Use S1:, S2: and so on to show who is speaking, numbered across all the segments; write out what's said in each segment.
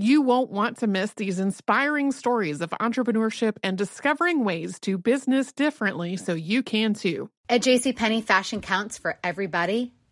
S1: You won't want to miss these inspiring stories of entrepreneurship and discovering ways to business differently so you can too.
S2: At JCPenney, fashion counts for everybody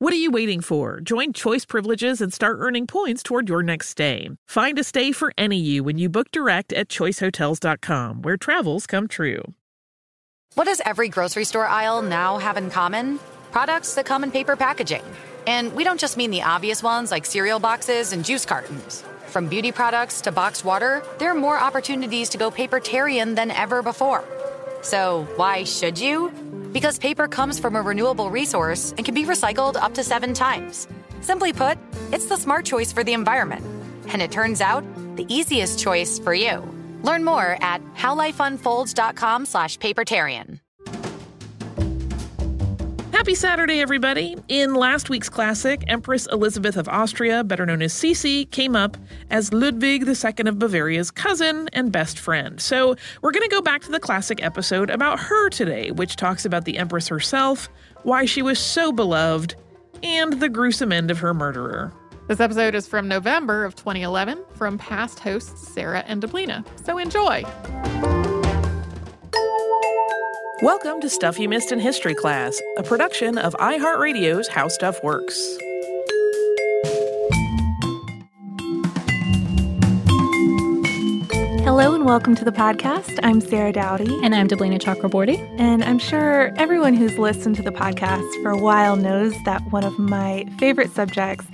S3: What are you waiting for? Join Choice Privileges and start earning points toward your next stay. Find a stay for any you when you book direct at choicehotels.com, where travels come true.
S4: What does every grocery store aisle now have in common? Products that come in paper packaging. And we don't just mean the obvious ones like cereal boxes and juice cartons. From beauty products to boxed water, there are more opportunities to go papertarian than ever before. So, why should you? Because paper comes from a renewable resource and can be recycled up to seven times. Simply put, it's the smart choice for the environment. And it turns out, the easiest choice for you. Learn more at howlifeunfolds.com slash papertarian.
S3: Happy Saturday, everybody. In last week's classic, Empress Elizabeth of Austria, better known as Sisi, came up as Ludwig II of Bavaria's cousin and best friend. So we're going to go back to the classic episode about her today, which talks about the Empress herself, why she was so beloved, and the gruesome end of her murderer.
S1: This episode is from November of 2011 from past hosts Sarah and Deblina. So enjoy.
S3: Welcome to Stuff You Missed in History Class, a production of iHeartRadio's How Stuff Works.
S5: Hello and welcome to the podcast. I'm Sarah Dowdy.
S6: And I'm Deblina Chakraborty.
S5: And I'm sure everyone who's listened to the podcast for a while knows that one of my favorite subjects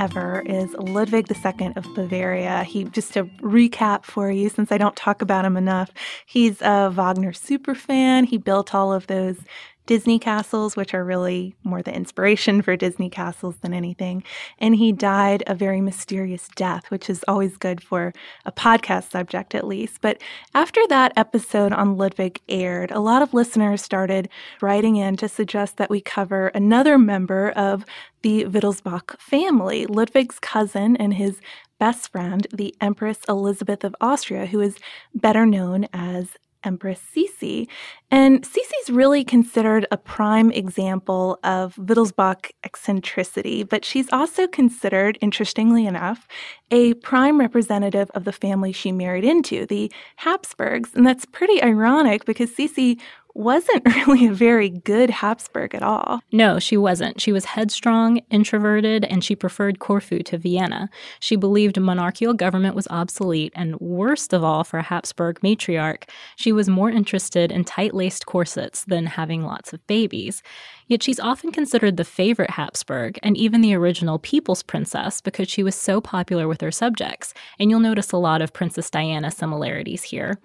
S5: ever is Ludwig II of Bavaria. He just to recap for you since I don't talk about him enough. He's a Wagner superfan. He built all of those Disney castles, which are really more the inspiration for Disney castles than anything. And he died a very mysterious death, which is always good for a podcast subject, at least. But after that episode on Ludwig aired, a lot of listeners started writing in to suggest that we cover another member of the Wittelsbach family, Ludwig's cousin and his best friend, the Empress Elizabeth of Austria, who is better known as Empress Sisi. And Sisi's really considered a prime example of Wittelsbach eccentricity, but she's also considered, interestingly enough, a prime representative of the family she married into, the Habsburgs. And that's pretty ironic because Sisi wasn't really a very good Habsburg at all.
S6: No, she wasn't. She was headstrong, introverted, and she preferred Corfu to Vienna. She believed monarchical government was obsolete, and worst of all for a Habsburg matriarch, she was more interested in tight laced corsets than having lots of babies. Yet she's often considered the favorite Habsburg and even the original People's Princess because she was so popular with her subjects. And you'll notice a lot of Princess Diana similarities here.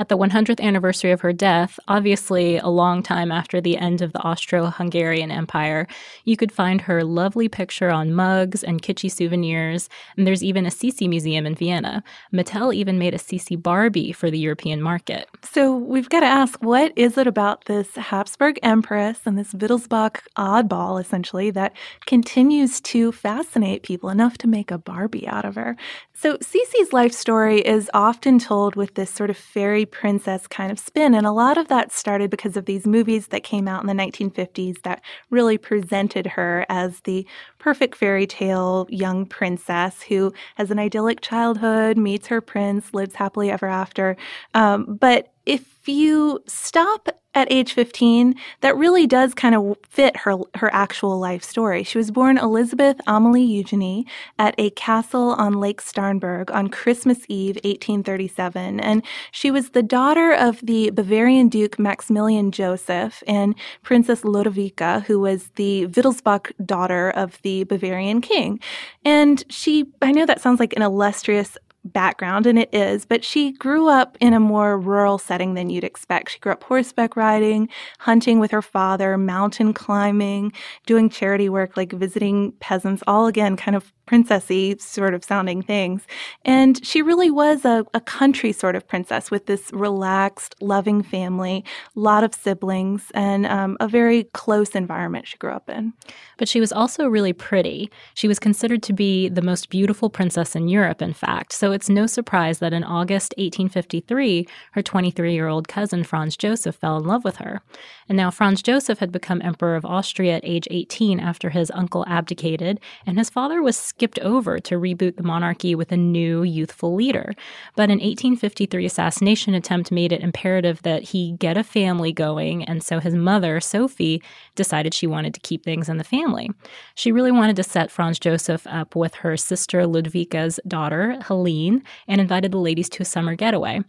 S6: At the 100th anniversary of her death, obviously a long time after the end of the Austro Hungarian Empire, you could find her lovely picture on mugs and kitschy souvenirs, and there's even a Sisi museum in Vienna. Mattel even made a Sisi Barbie for the European market.
S5: So we've got to ask what is it about this Habsburg Empress and this Wittelsbach oddball, essentially, that continues to fascinate people enough to make a Barbie out of her? So, Sisi's life story is often told with this sort of fairy princess kind of spin, and a lot of that started because of these movies that came out in the 1950s that really presented her as the perfect fairy tale young princess who has an idyllic childhood, meets her prince, lives happily ever after. Um, but if you stop at age 15, that really does kind of fit her her actual life story. She was born Elizabeth Amelie Eugenie at a castle on Lake Starnberg on Christmas Eve, 1837, and she was the daughter of the Bavarian Duke Maximilian Joseph and Princess Ludovica, who was the Wittelsbach daughter of the Bavarian king. And she, I know that sounds like an illustrious background, and it is, but she grew up in a more rural setting than you'd expect. She grew up horseback riding, hunting with her father, mountain climbing, doing charity work like visiting peasants, all again kind of princessy sort of sounding things. And she really was a, a country sort of princess with this relaxed, loving family, a lot of siblings, and um, a very close environment she grew up in.
S6: But she was also really pretty. She was considered to be the most beautiful princess in Europe, in fact. So it's no surprise that in August 1853, her 23 year old cousin Franz Joseph fell in love with her. And now Franz Joseph had become Emperor of Austria at age 18 after his uncle abdicated, and his father was skipped over to reboot the monarchy with a new youthful leader. But an 1853 assassination attempt made it imperative that he get a family going, and so his mother, Sophie, decided she wanted to keep things in the family. She really wanted to set Franz Joseph up with her sister Ludwika's daughter, Helene, and invited the ladies to a summer getaway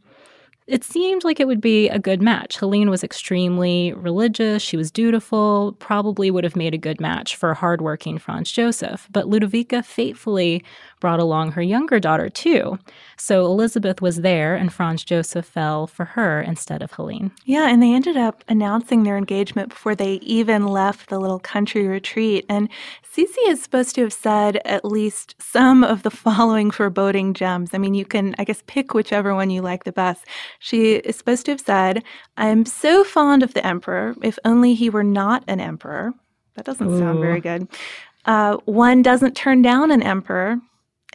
S6: it seemed like it would be a good match. Helene was extremely religious, she was dutiful, probably would have made a good match for hardworking Franz Joseph. But Ludovica faithfully brought along her younger daughter, too. So Elizabeth was there, and Franz Joseph fell for her instead of Helene.
S5: Yeah, and they ended up announcing their engagement before they even left the little country retreat. And Sisi is supposed to have said at least some of the following foreboding gems. I mean, you can, I guess, pick whichever one you like the best. She is supposed to have said, I'm so fond of the emperor, if only he were not an emperor. That doesn't Ooh. sound very good. Uh, one doesn't turn down an emperor.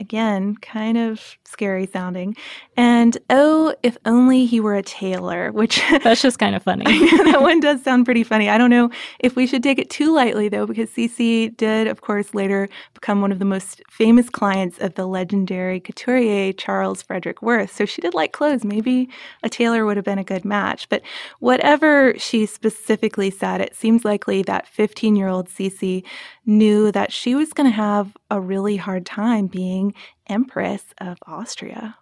S5: Again, kind of scary sounding. And oh, if only he were a tailor, which
S6: that's just kind of funny.
S5: that one does sound pretty funny. I don't know if we should take it too lightly though, because Sisi did, of course, later become one of the most famous clients of the legendary couturier Charles Frederick Worth. So she did like clothes. Maybe a tailor would have been a good match. But whatever she specifically said, it seems likely that 15 year old Sisi knew that she was going to have a really hard time being Empress of Austria.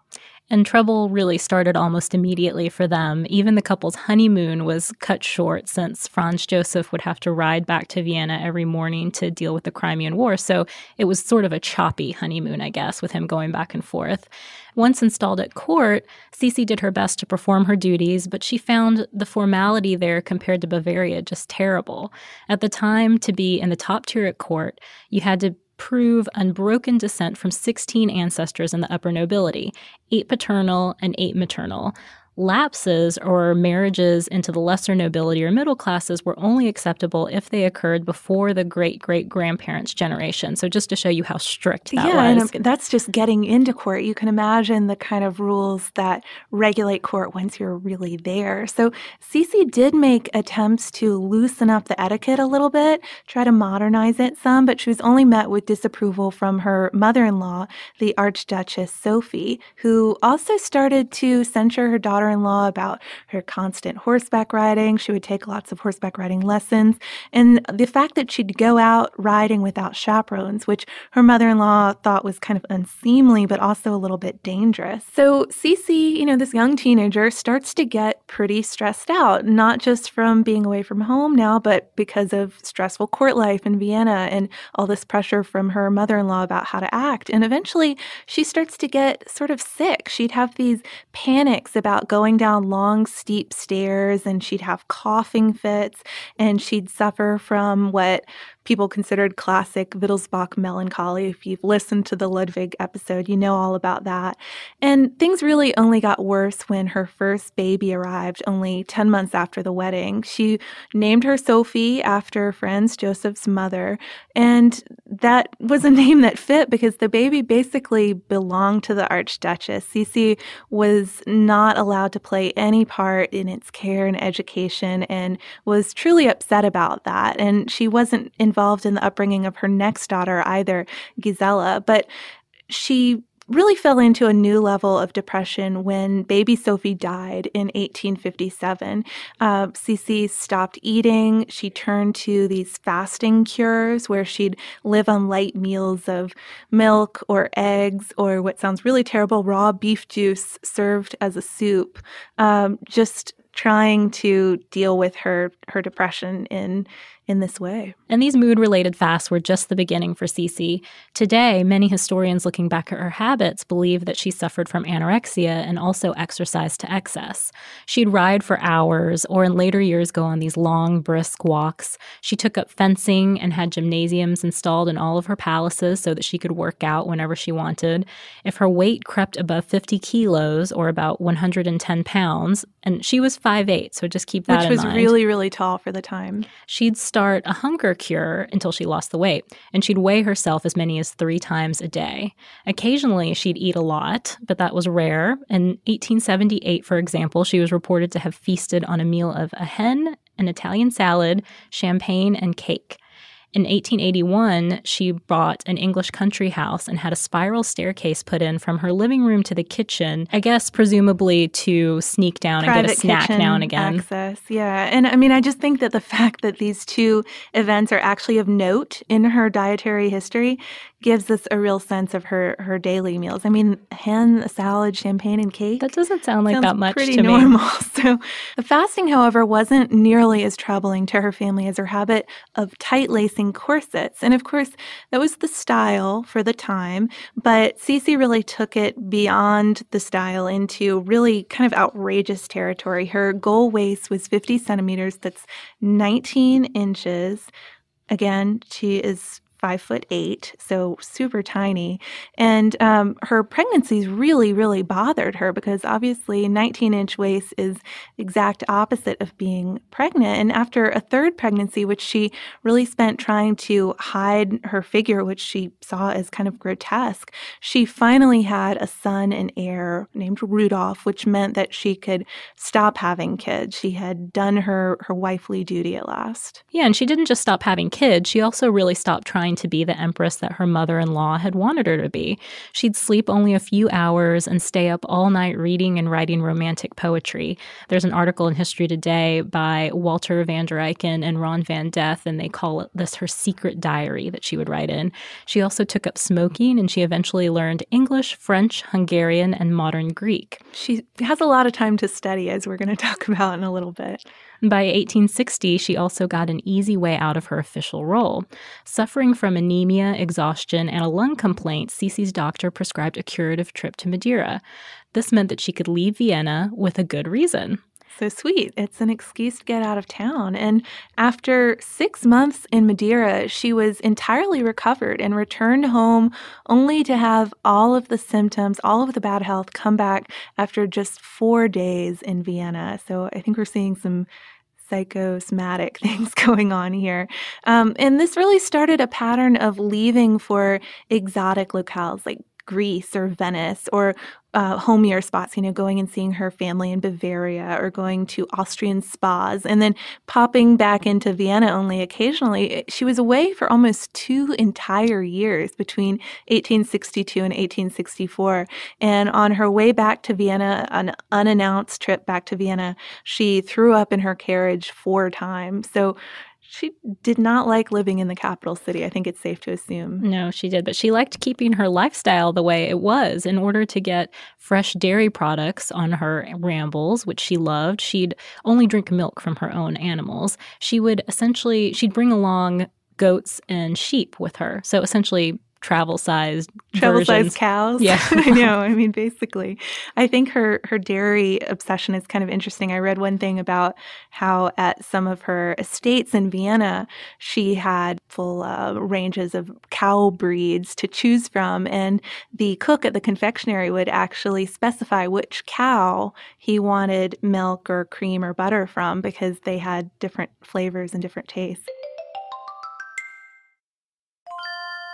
S6: And trouble really started almost immediately for them. Even the couple's honeymoon was cut short since Franz Joseph would have to ride back to Vienna every morning to deal with the Crimean War. So it was sort of a choppy honeymoon, I guess, with him going back and forth. Once installed at court, Sisi did her best to perform her duties, but she found the formality there compared to Bavaria just terrible. At the time, to be in the top tier at court, you had to prove unbroken descent from 16 ancestors in the upper nobility, eight paternal and eight maternal, Lapses or marriages into the lesser nobility or middle classes were only acceptable if they occurred before the great great grandparents' generation. So, just to show you how strict that
S5: yeah,
S6: was.
S5: And that's just getting into court. You can imagine the kind of rules that regulate court once you're really there. So, Sisi did make attempts to loosen up the etiquette a little bit, try to modernize it some, but she was only met with disapproval from her mother in law, the Archduchess Sophie, who also started to censure her daughter daughter in law about her constant horseback riding. She would take lots of horseback riding lessons. And the fact that she'd go out riding without chaperones, which her mother in law thought was kind of unseemly, but also a little bit dangerous. So Sisi, you know, this young teenager, starts to get pretty stressed out, not just from being away from home now, but because of stressful court life in Vienna and all this pressure from her mother in law about how to act. And eventually she starts to get sort of sick. She'd have these panics about going down long, steep stairs, and she'd have coughing fits, and she'd suffer from what people considered classic Wittelsbach melancholy. If you've listened to the Ludwig episode, you know all about that. And things really only got worse when her first baby arrived, only 10 months after the wedding. She named her Sophie after Franz Joseph's mother, and that was a name that fit because the baby basically belonged to the Archduchess. Sisi was not allowed to play any part in its care and education and was truly upset about that. And she wasn't in involved in the upbringing of her next daughter either, Gisela, but she really fell into a new level of depression when baby Sophie died in 1857. Uh, Sisi stopped eating. She turned to these fasting cures where she'd live on light meals of milk or eggs or what sounds really terrible, raw beef juice served as a soup. Um, just trying to deal with her her depression in in this way.
S6: And these mood related fasts were just the beginning for Sisi. Today, many historians looking back at her habits believe that she suffered from anorexia and also exercised to excess. She'd ride for hours, or in later years, go on these long, brisk walks. She took up fencing and had gymnasiums installed in all of her palaces so that she could work out whenever she wanted. If her weight crept above 50 kilos, or about 110 pounds, and she was 5'8, so just keep that
S5: Which
S6: in mind.
S5: Which was really, really tall for the time.
S6: She'd start a hunger cure until she lost the weight, and she'd weigh herself as many as three times a day. Occasionally, she'd eat a lot, but that was rare. In 1878, for example, she was reported to have feasted on a meal of a hen, an Italian salad, champagne, and cake. In 1881, she bought an English country house and had a spiral staircase put in from her living room to the kitchen, I guess, presumably to sneak down
S5: Private
S6: and get a snack now and again.
S5: Access, yeah. And I mean, I just think that the fact that these two events are actually of note in her dietary history gives us a real sense of her her daily meals. I mean, hen, salad, champagne, and cake.
S6: That doesn't sound like that much
S5: pretty
S6: to
S5: normal.
S6: me.
S5: So, the fasting, however, wasn't nearly as troubling to her family as her habit of tight lacing corsets. And of course, that was the style for the time. But Sisi really took it beyond the style into really kind of outrageous territory. Her goal waist was 50 centimeters. That's 19 inches. Again, she is five foot eight, so super tiny. And um, her pregnancies really, really bothered her because obviously 19 inch waist is exact opposite of being pregnant. And after a third pregnancy, which she really spent trying to hide her figure, which she saw as kind of grotesque, she finally had a son and heir named Rudolph, which meant that she could stop having kids. She had done her her wifely duty at last.
S6: Yeah, and she didn't just stop having kids, she also really stopped trying to be the empress that her mother in law had wanted her to be. She'd sleep only a few hours and stay up all night reading and writing romantic poetry. There's an article in History Today by Walter van der Eycken and Ron van Deth, and they call this her secret diary that she would write in. She also took up smoking and she eventually learned English, French, Hungarian, and modern Greek.
S5: She has a lot of time to study, as we're going to talk about in a little bit.
S6: By 1860, she also got an easy way out of her official role. Suffering from anemia, exhaustion, and a lung complaint, Sisi's doctor prescribed a curative trip to Madeira. This meant that she could leave Vienna with a good reason.
S5: So sweet. It's an excuse to get out of town. And after six months in Madeira, she was entirely recovered and returned home only to have all of the symptoms, all of the bad health come back after just four days in Vienna. So I think we're seeing some psychosomatic things going on here. Um, and this really started a pattern of leaving for exotic locales like Greece or Venice or uh, homier spots, you know, going and seeing her family in Bavaria or going to Austrian spas and then popping back into Vienna only occasionally. She was away for almost two entire years between 1862 and 1864. And on her way back to Vienna, an unannounced trip back to Vienna, she threw up in her carriage four times. So she did not like living in the capital city. I think it's safe to assume.
S6: No, she did, but she liked keeping her lifestyle the way it was. In order to get fresh dairy products on her rambles, which she loved, she'd only drink milk from her own animals. She would essentially she'd bring along goats and sheep with her. So essentially travel sized
S5: travel sized cows.
S6: Yeah,
S5: I know. I mean, basically, I think her her dairy obsession is kind of interesting. I read one thing about how at some of her estates in Vienna, she had full uh, ranges of cow breeds to choose from, and the cook at the confectionery would actually specify which cow he wanted milk or cream or butter from because they had different flavors and different tastes.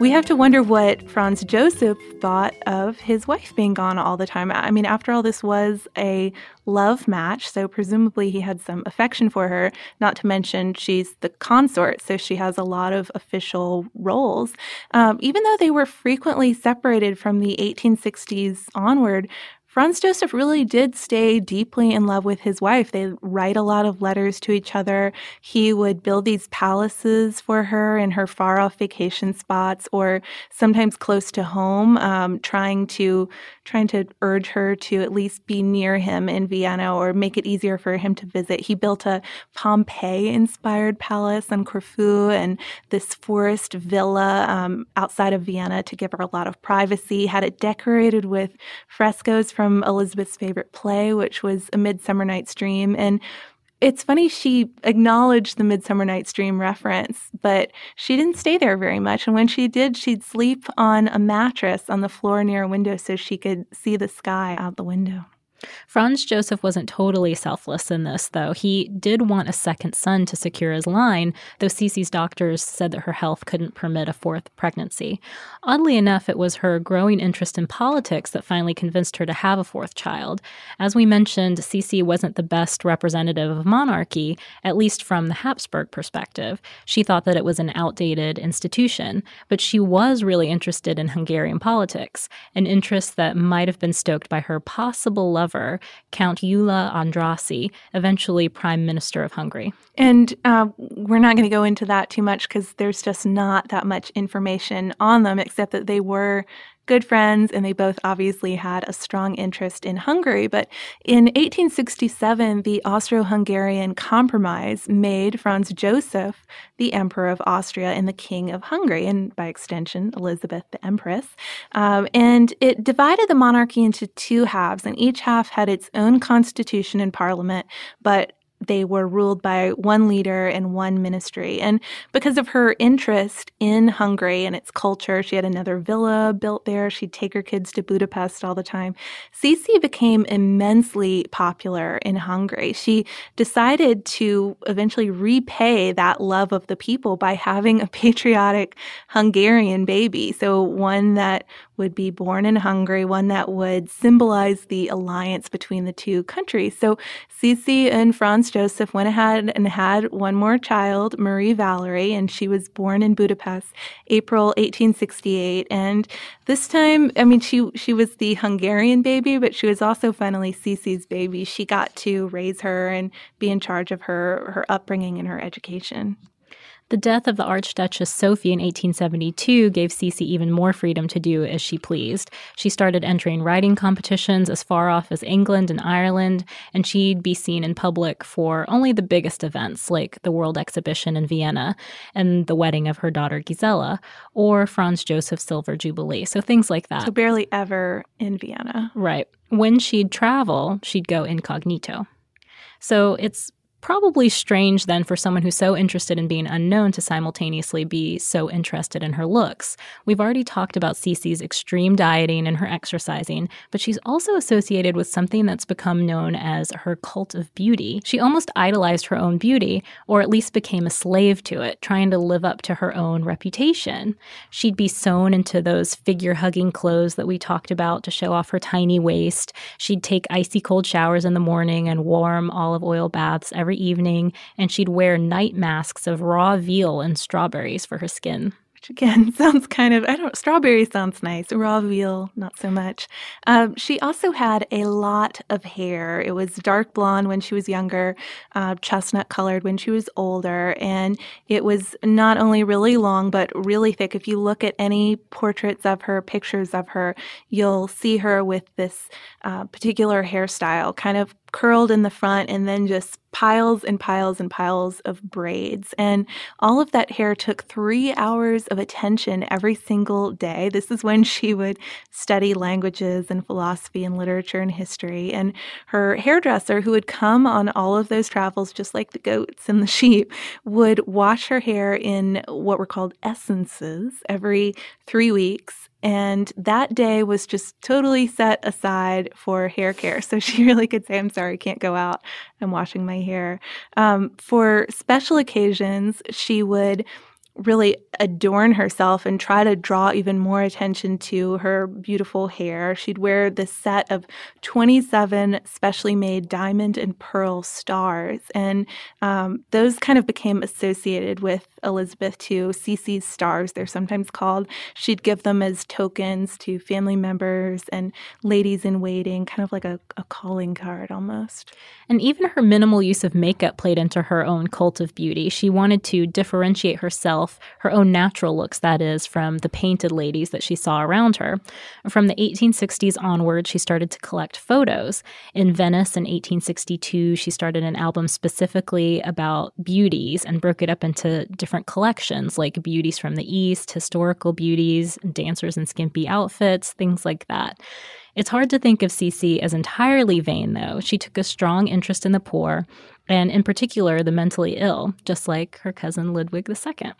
S5: We have to wonder what Franz Joseph thought of his wife being gone all the time. I mean, after all, this was a love match, so presumably he had some affection for her, not to mention she's the consort, so she has a lot of official roles. Um, even though they were frequently separated from the 1860s onward, Franz Joseph really did stay deeply in love with his wife. They write a lot of letters to each other. He would build these palaces for her in her far off vacation spots or sometimes close to home, um, trying to trying to urge her to at least be near him in Vienna or make it easier for him to visit. He built a Pompeii inspired palace on Corfu and this forest villa um, outside of Vienna to give her a lot of privacy, had it decorated with frescoes from Elizabeth's favorite play, which was A Midsummer Night's Dream. And it's funny, she acknowledged the Midsummer Night's Dream reference, but she didn't stay there very much. And when she did, she'd sleep on a mattress on the floor near a window so she could see the sky out the window.
S6: Franz Joseph wasn't totally selfless in this, though. He did want a second son to secure his line, though Sisi's doctors said that her health couldn't permit a fourth pregnancy. Oddly enough, it was her growing interest in politics that finally convinced her to have a fourth child. As we mentioned, Sisi wasn't the best representative of monarchy, at least from the Habsburg perspective. She thought that it was an outdated institution, but she was really interested in Hungarian politics, an interest that might have been stoked by her possible love lover, Count Gyula Andrassy, eventually Prime Minister of Hungary.
S5: And uh, we're not going to go into that too much because there's just not that much information on them, except that they were good friends, and they both obviously had a strong interest in Hungary. But in 1867, the Austro Hungarian Compromise made Franz Joseph the Emperor of Austria and the King of Hungary, and by extension, Elizabeth the Empress. Um, and it divided the monarchy into two halves, and each half had its own constitution and parliament, but they were ruled by one leader and one ministry. And because of her interest in Hungary and its culture, she had another villa built there. She'd take her kids to Budapest all the time. Sisi became immensely popular in Hungary. She decided to eventually repay that love of the people by having a patriotic Hungarian baby. So one that would be born in Hungary, one that would symbolize the alliance between the two countries. So Sisi and Franz Joseph went ahead and had one more child, Marie Valerie, and she was born in Budapest, April 1868. And this time, I mean, she she was the Hungarian baby, but she was also finally Sisi's baby. She got to raise her and be in charge of her her upbringing and her education.
S6: The death of the Archduchess Sophie in 1872 gave Sisi even more freedom to do as she pleased. She started entering writing competitions as far off as England and Ireland, and she'd be seen in public for only the biggest events like the World Exhibition in Vienna and the wedding of her daughter Gisela, or Franz Joseph's Silver Jubilee. So things like that.
S5: So barely ever in Vienna.
S6: Right. When she'd travel, she'd go incognito. So it's probably strange then for someone who's so interested in being unknown to simultaneously be so interested in her looks. We've already talked about Sisi's extreme dieting and her exercising, but she's also associated with something that's become known as her cult of beauty. She almost idolized her own beauty, or at least became a slave to it, trying to live up to her own reputation. She'd be sewn into those figure hugging clothes that we talked about to show off her tiny waist. She'd take icy cold showers in the morning and warm olive oil baths every evening, and she'd wear night masks of raw veal and strawberries for her skin
S5: which again sounds kind of, I don't, strawberry sounds nice. Raw veal, not so much. Um, she also had a lot of hair. It was dark blonde when she was younger, uh, chestnut colored when she was older, and it was not only really long, but really thick. If you look at any portraits of her, pictures of her, you'll see her with this uh, particular hairstyle, kind of curled in the front and then just piles and piles and piles of braids. And all of that hair took three hours of attention every single day. This is when she would study languages and philosophy and literature and history. And her hairdresser, who would come on all of those travels, just like the goats and the sheep, would wash her hair in what were called essences every three weeks and that day was just totally set aside for hair care. So she really could say, I'm sorry, can't go out. I'm washing my hair. Um, for special occasions, she would really adorn herself and try to draw even more attention to her beautiful hair. She'd wear this set of 27 specially made diamond and pearl stars. And um, those kind of became associated with Elizabeth too. Sisi's stars, they're sometimes called. She'd give them as tokens to family members and ladies in waiting, kind of like a, a calling card almost.
S6: And even her minimal use of makeup played into her own cult of beauty. She wanted to differentiate herself, her own natural looks, that is, from the painted ladies that she saw around her. From the 1860s onward, she started to collect photos. In Venice in 1862, she started an album specifically about beauties and broke it up into different collections, like beauties from the East, historical beauties, dancers in skimpy outfits, things like that. It's hard to think of Sisi as entirely vain, though. She took a strong interest in the poor, and in particular, the mentally ill, just like her cousin Ludwig II.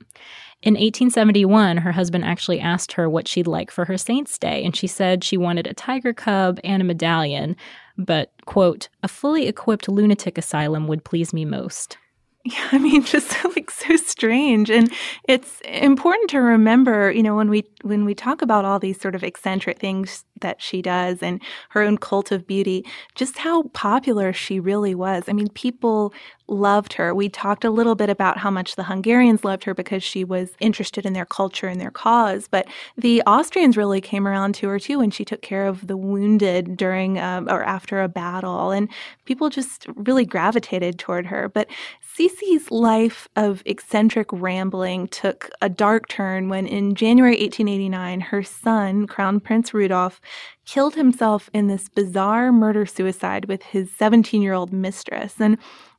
S6: In 1871, her husband actually asked her what she'd like for her Saint's Day, and she said she wanted a tiger cub and a medallion, but, quote, a fully equipped lunatic asylum would please me most.
S5: Yeah, I mean, just like so strange, and it's important to remember, you know, when we when we talk about all these sort of eccentric things that she does and her own cult of beauty, just how popular she really was. I mean, people loved her. We talked a little bit about how much the Hungarians loved her because she was interested in their culture and their cause, but the Austrians really came around to her too when she took care of the wounded during um, or after a battle, and people just really gravitated toward her. But Sisi's life of eccentric rambling took a dark turn when, in January 1889, her son, Crown Prince Rudolph, killed himself in this bizarre murder suicide with his 17 year old mistress. And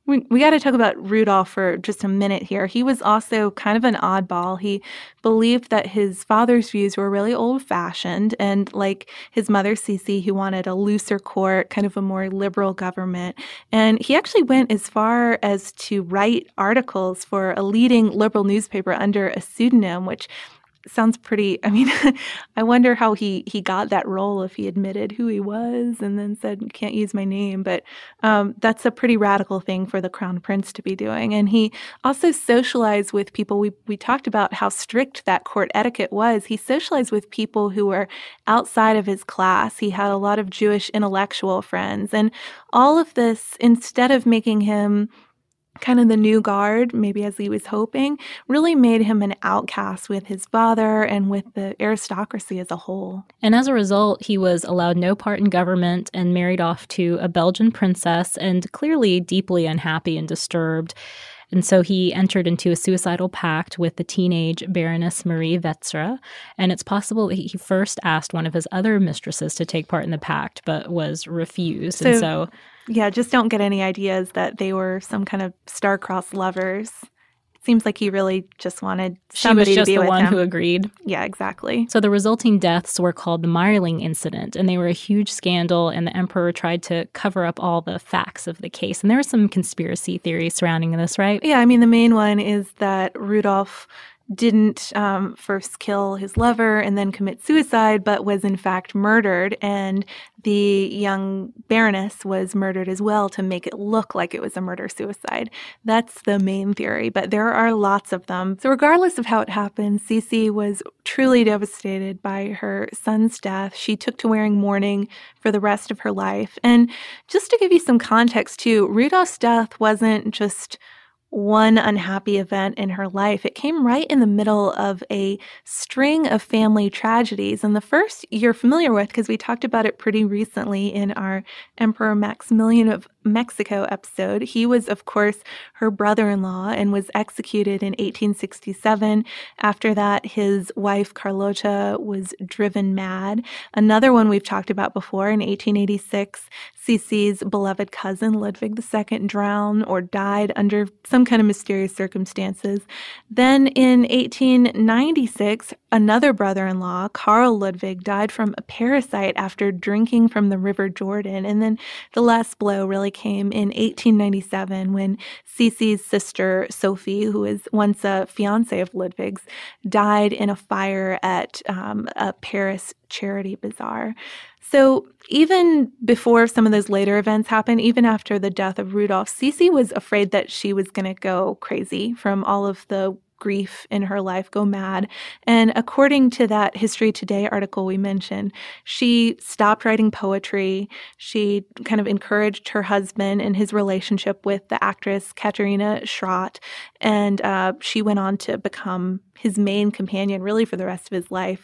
S5: we, we got to talk about Rudolph for just a minute here. He was also kind of an oddball. He believed that his father's views were really old fashioned, and like his mother, Sisi, he wanted a looser court, kind of a more liberal government. And he actually went as far as to write articles for a leading liberal newspaper under a pseudonym, which sounds pretty i mean i wonder how he he got that role if he admitted who he was and then said can't use my name but um, that's a pretty radical thing for the crown prince to be doing. And he also socialized with people. We, we talked about how strict that court etiquette was. He socialized with people who were outside of his class. He had a lot of jewish intellectual friends. And all of this instead of making him kind of the new guard, maybe as he was hoping, really made him an outcast with his father and with the aristocracy as a whole.
S6: And as a result, he was allowed no part in government and married off to a Belgian princess and clearly deeply unhappy and disturbed. And so he entered into a suicidal pact with the teenage Baroness Marie Vetsera. And it's possible that he first asked one of his other mistresses to take part in the pact, but was refused. So, and so
S5: yeah, just don't get any ideas that they were some kind of star-crossed lovers. Seems like he really just wanted somebody
S6: she was just
S5: to be
S6: the
S5: with
S6: one
S5: him.
S6: who agreed.
S5: Yeah, exactly.
S6: So the resulting deaths were called the Mayerling incident, and they were a huge scandal. And the emperor tried to cover up all the facts of the case. And there are some conspiracy theories surrounding this, right?
S5: Yeah, I mean the main one is that Rudolph didn't um, first kill his lover and then commit suicide, but was in fact murdered. And the young Baroness was murdered as well to make it look like it was a murder suicide. That's the main theory, but there are lots of them. So, regardless of how it happened, Sisi was truly devastated by her son's death. She took to wearing mourning for the rest of her life. And just to give you some context, too, Rudolph's death wasn't just one unhappy event in her life. It came right in the middle of a string of family tragedies. And the first you're familiar with because we talked about it pretty recently in our Emperor Maximilian of Mexico episode. He was, of course, her brother in law and was executed in 1867. After that, his wife Carlota was driven mad. Another one we've talked about before in 1886, Sisi's beloved cousin Ludwig II drowned or died under some kind of mysterious circumstances. Then in 1896, another brother in law, Karl Ludwig, died from a parasite after drinking from the River Jordan. And then the last blow really came in 1897 when Sisi's sister, Sophie, who was once a fiance of Ludwig's, died in a fire at um, a Paris charity bazaar. So even before some of those later events happened, even after the death of Rudolph, Sisi was afraid that she was going to go crazy from all of the grief in her life go mad. And according to that History Today article we mentioned, she stopped writing poetry. She kind of encouraged her husband in his relationship with the actress Katharina Schratt. And uh, she went on to become his main companion really for the rest of his life.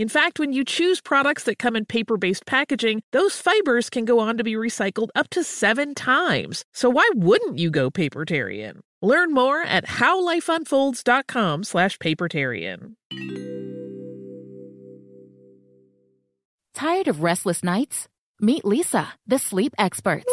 S3: In fact, when you choose products that come in paper based packaging, those fibers can go on to be recycled up to seven times. So why wouldn't you go papertarian? Learn more at howlifeunfolds.com slash papertarian.
S7: Tired of restless nights? Meet Leesa, the sleep experts.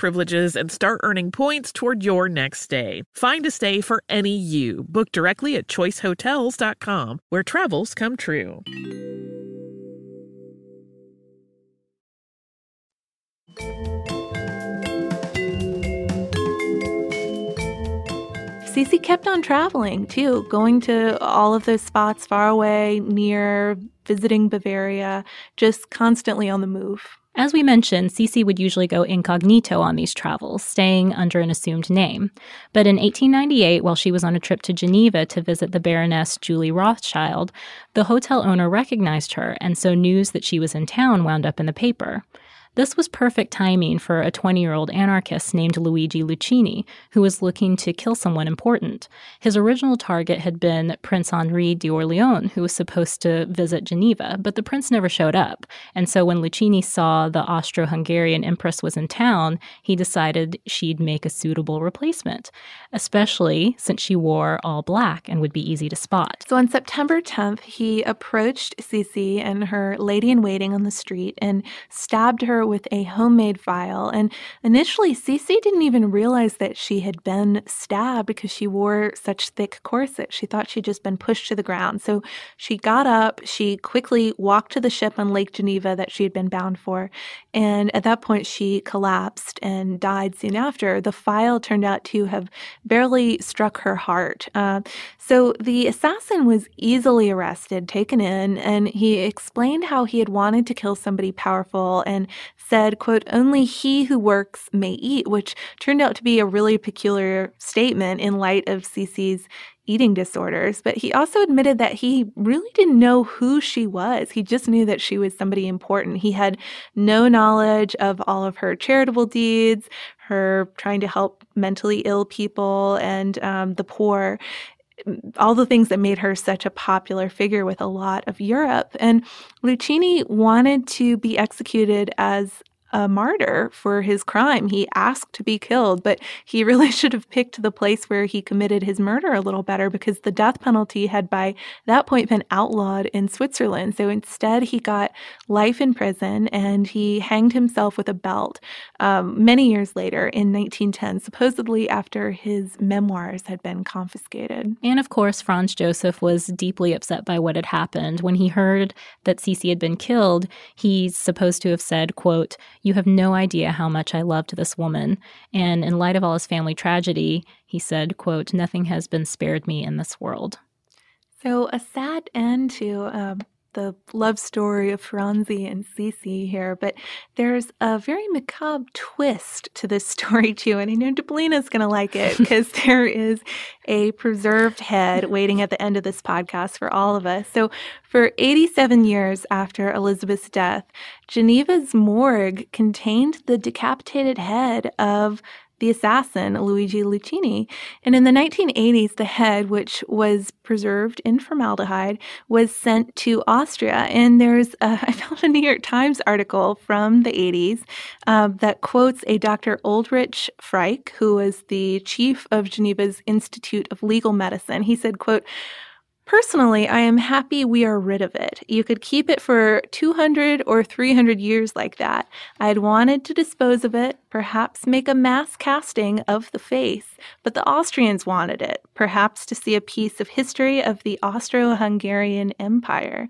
S3: privileges and start earning points toward your next stay. Find a stay for any you. Book directly at choicehotels.com, where travels come true.
S5: Sisi kept on traveling too, going to all of those spots far away, near, visiting Bavaria, just constantly on the move.
S6: As we mentioned, Sisi would usually go incognito on these travels, staying under an assumed name. But in 1898, while she was on a trip to Geneva to visit the Baroness Julie Rothschild, the hotel owner recognized her, and so news that she was in town wound up in the paper. This was perfect timing for a 20 year old anarchist named Luigi Lucheni, who was looking to kill someone important. His original target had been Prince Henri d'Orléans, who was supposed to visit Geneva, but the prince never showed up. And so when Lucheni saw the Austro Hungarian empress was in town, he decided she'd make a suitable replacement, especially since she wore all black and would be easy to spot.
S5: So on September 10th, he approached Sisi and her lady in waiting on the street and stabbed her with a homemade file. And initially, Sisi didn't even realize that she had been stabbed because she wore such thick corset. She thought she'd just been pushed to the ground. So she got up, she quickly walked to the ship on Lake Geneva that she had been bound for. And at that point, she collapsed and died soon after. The file turned out to have barely struck her heart. Uh, so the assassin was easily arrested, taken in, and he explained how he had wanted to kill somebody powerful and said, quote, only he who works may eat, which turned out to be a really peculiar statement in light of Sisi's eating disorders. But he also admitted that he really didn't know who she was. He just knew that she was somebody important. He had no knowledge of all of her charitable deeds, her trying to help mentally ill people and um, the poor all the things that made her such a popular figure with a lot of Europe. And Lucheni wanted to be executed as a martyr for his crime. He asked to be killed, but he really should have picked the place where he committed his murder a little better because the death penalty had by that point been outlawed in Switzerland. So instead, he got life in prison and he hanged himself with a belt um, many years later in 1910, supposedly after his memoirs had been confiscated.
S6: And of course, Franz Joseph was deeply upset by what had happened. When he heard that Sisi had been killed, he's supposed to have said, quote, you have no idea how much I loved this woman. And in light of all his family tragedy, he said, quote, Nothing has been spared me in this world.
S5: So a sad end to um, the love story of Franzi and Sisi here, but there's a very macabre twist to this story too, and I know Deblina's going to like it because there is a preserved head waiting at the end of this podcast for all of us. So, for 87 years after Elizabeth's death, Geneva's morgue contained the decapitated head of the assassin, Luigi Lucheni. And in the 1980s, the head, which was preserved in formaldehyde, was sent to Austria. And there's, a, I found a New York Times article from the 80s uh, that quotes a Dr. Ulrich Freich, who was the chief of Geneva's Institute of Legal Medicine. He said, quote, Personally, I am happy we are rid of it. You could keep it for 200 or 300 years like that. I'd wanted to dispose of it, perhaps make a mass casting of the face, but the Austrians wanted it, perhaps to see a piece of history of the Austro Hungarian Empire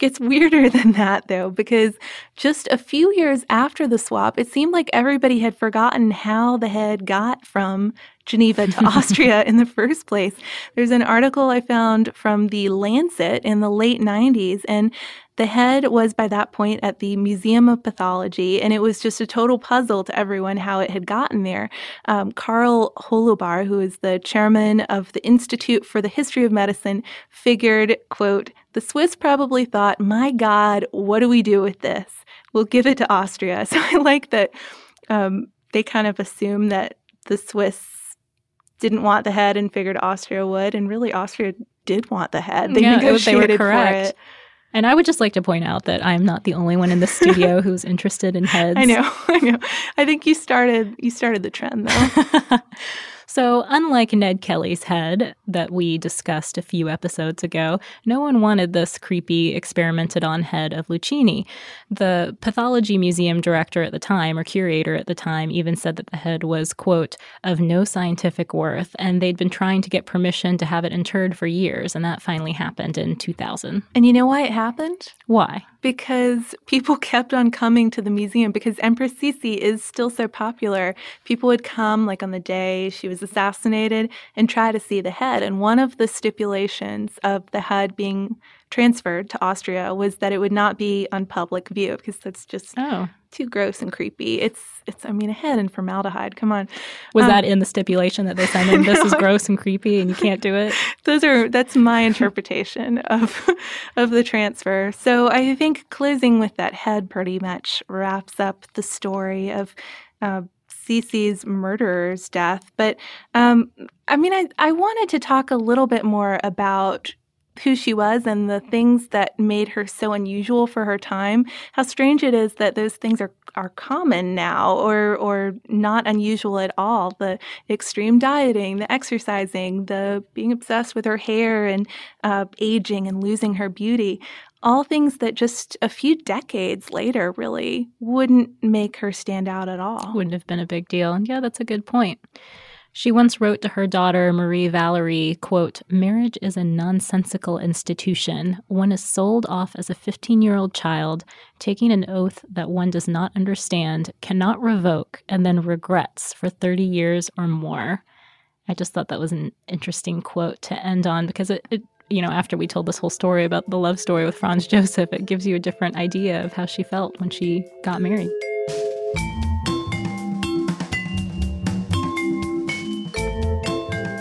S5: gets weirder than that though, because just a few years after the swap, it seemed like everybody had forgotten how the head got from Geneva to Austria in the first place. There's an article I found from the Lancet in the late 90s, and the head was by that point at the Museum of Pathology, and it was just a total puzzle to everyone how it had gotten there. Um, Karl Holubar, who is the chairman of the Institute for the History of Medicine, figured, quote, the Swiss probably thought, my God, what do we do with this? We'll give it to Austria. So I like that um, they kind of assume that the Swiss didn't want the head and figured Austria would, and really Austria did want the head. They
S6: yeah,
S5: negotiated
S6: they were correct.
S5: for it.
S6: And I would just like to point out that I'm not the only one in the studio who's interested in heads.
S5: I know, I know. I think you started you started the trend though.
S6: So, unlike Ned Kelly's head that we discussed a few episodes ago, no one wanted this creepy, experimented on head of Lucheni. The pathology museum director at the time, or curator at the time, even said that the head was, quote, of no scientific worth, and they'd been trying to get permission to have it interred for years, and that finally happened in 2000.
S5: And you know why it happened?
S6: Why?
S5: Because people kept on coming to the museum because Empress Sisi is still so popular. People would come like on the day she was assassinated and try to see the head. And one of the stipulations of the head being transferred to Austria was that it would not be on public view because that's just oh. too gross and creepy. It's it's I mean a head in formaldehyde. Come on.
S6: Was um, that in the stipulation that they sent in? This no, is gross and creepy and you can't do it?
S5: Those are that's my interpretation of of the transfer. So I think closing with that head pretty much wraps up the story of uh, Sisi's murderer's death. But um, I mean, I, I wanted to talk a little bit more about who she was and the things that made her so unusual for her time. How strange it is that those things are are common now or or not unusual at all. The extreme dieting, the exercising, the being obsessed with her hair and uh, aging and losing her beauty. All things that just a few decades later really wouldn't make her stand out at all.
S6: Wouldn't have been a big deal. And yeah, that's a good point. She once wrote to her daughter, Marie Valerie, quote, Marriage is a nonsensical institution. One is sold off as a 15 year old child, taking an oath that one does not understand, cannot revoke, and then regrets for 30 years or more. I just thought that was an interesting quote to end on because it, it you know, after we told this whole story about the love story with Franz Josef, it gives you a different idea of how she felt when she got married.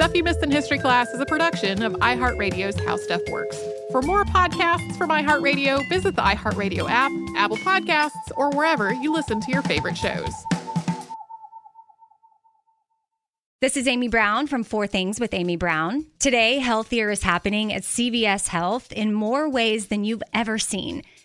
S1: Stuff You Missed in History Class is a production of iHeartRadio's How Stuff Works. For more podcasts from iHeartRadio, visit the iHeartRadio app, Apple Podcasts, or wherever you listen to your favorite shows.
S8: This is Amy Brown from Four Things with Amy Brown. Today, healthier is happening at CVS Health in more ways than you've ever seen.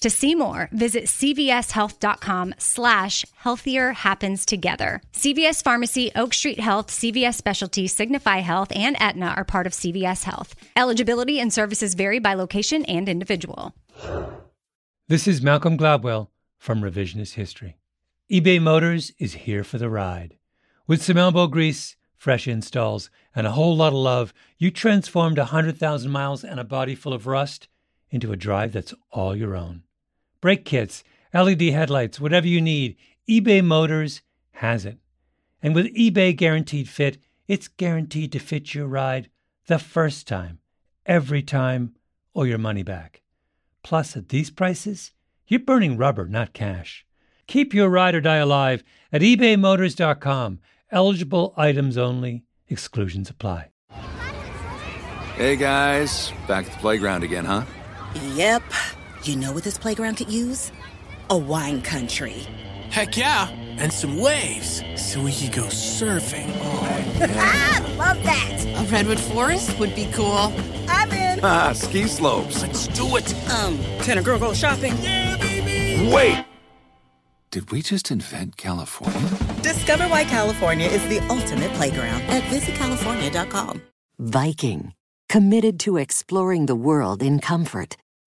S8: To see more, visit cvshealth.com slash healthier happens together. CVS Pharmacy, Oak Street Health, CVS Specialty, Signify Health, and Aetna are part of CVS Health. Eligibility and services vary by location and individual.
S9: This is Malcolm Gladwell from Revisionist History. eBay Motors is here for the ride. With some elbow grease, fresh installs, and a whole lot of love, you transformed a 100,000 miles and a body full of rust into a drive that's all your own brake kits, LED headlights, whatever you need, eBay Motors has it. And with eBay Guaranteed Fit, it's guaranteed to fit your ride the first time, every time, or your money back. Plus, at these prices, you're burning rubber, not cash. Keep your ride or die alive at ebaymotors.com. Eligible items only, exclusions apply.
S10: Hey guys, back at the playground again, huh?
S11: Yep. You know what this playground could use? A wine country.
S12: Heck yeah, and some waves so we could go surfing.
S11: Oh, yeah. love that.
S13: A redwood forest would be cool.
S11: I'm in.
S10: Ah, ski slopes.
S12: Let's do it.
S11: Um, can a girl go shopping?
S12: Yeah, baby.
S10: Wait. Did we just invent California?
S11: Discover why California is the ultimate playground at visitcalifornia.com.
S14: Viking, committed to exploring the world in comfort.